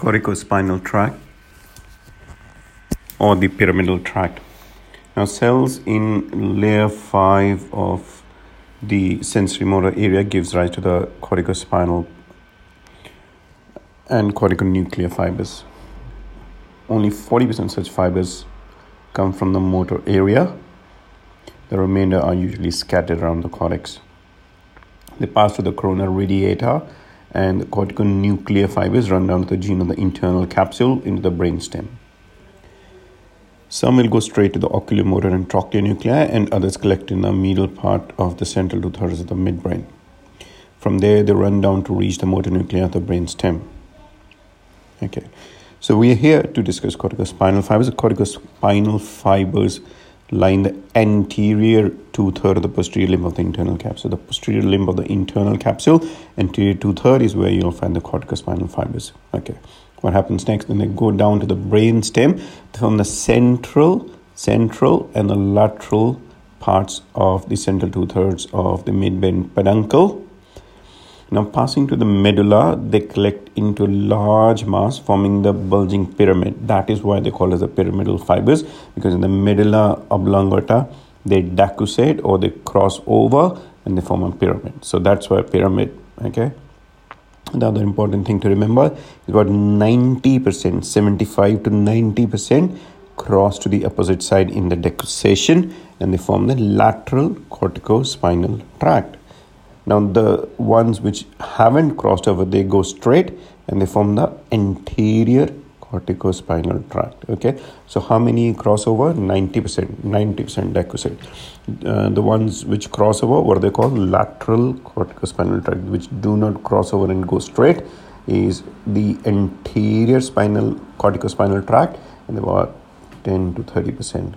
corticospinal tract or the pyramidal tract. Now, cells in layer 5 of the sensory motor area gives rise to the corticospinal and corticonuclear fibers. Only 40% such fibers come from the motor area. The remainder are usually scattered around the cortex. They pass through the corona radiata and the corticonuclear fibers run down to the genu of the internal capsule into the brainstem. Some will go straight to the oculomotor and trochlear nuclei, and others collect in the medial part of the central two thirds of the midbrain. From there, they run down to reach the motor nuclei of the brainstem. Okay, so we are here to discuss corticospinal fibers. Corticospinal fibers line the anterior two third of the posterior limb of the internal capsule. The posterior limb of the internal capsule, anterior two third is where you'll find the corticospinal fibers. Okay, what happens next? Then they go down to the brain stem from the central, central, and the lateral parts of the central two thirds of the midbrain peduncle now, passing to the medulla, they collect into large mass, forming the bulging pyramid. That is why they call it the pyramidal fibers, because in the medulla oblongata, they decussate or they cross over and they form a pyramid. So that's why pyramid. Okay. The other important thing to remember is about 90%, 75 to 90% cross to the opposite side in the decussation and they form the lateral corticospinal tract. Now, the ones which haven't crossed over, they go straight and they form the anterior corticospinal tract. Okay, so how many crossover? 90%, 90% decussate. Uh, the ones which cross over, what they call lateral corticospinal tract, which do not cross over and go straight, is the anterior spinal corticospinal tract, and about 10 to 30%.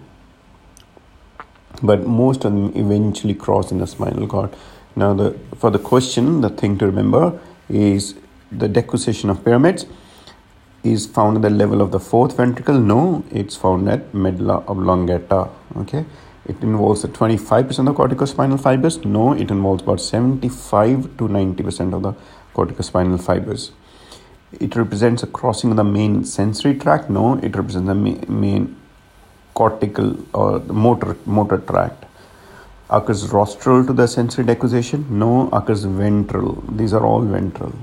But most of them eventually cross in the spinal cord. Now, the for the question, the thing to remember is the decussation of pyramids is found at the level of the fourth ventricle. No, it's found at medulla oblongata. Okay, it involves the 25% of corticospinal fibers. No, it involves about 75 to 90% of the corticospinal fibers. It represents a crossing of the main sensory tract. No, it represents the main cortical or the motor motor tract occurs rostral to the sensory decussation no occurs ventral. These are all ventral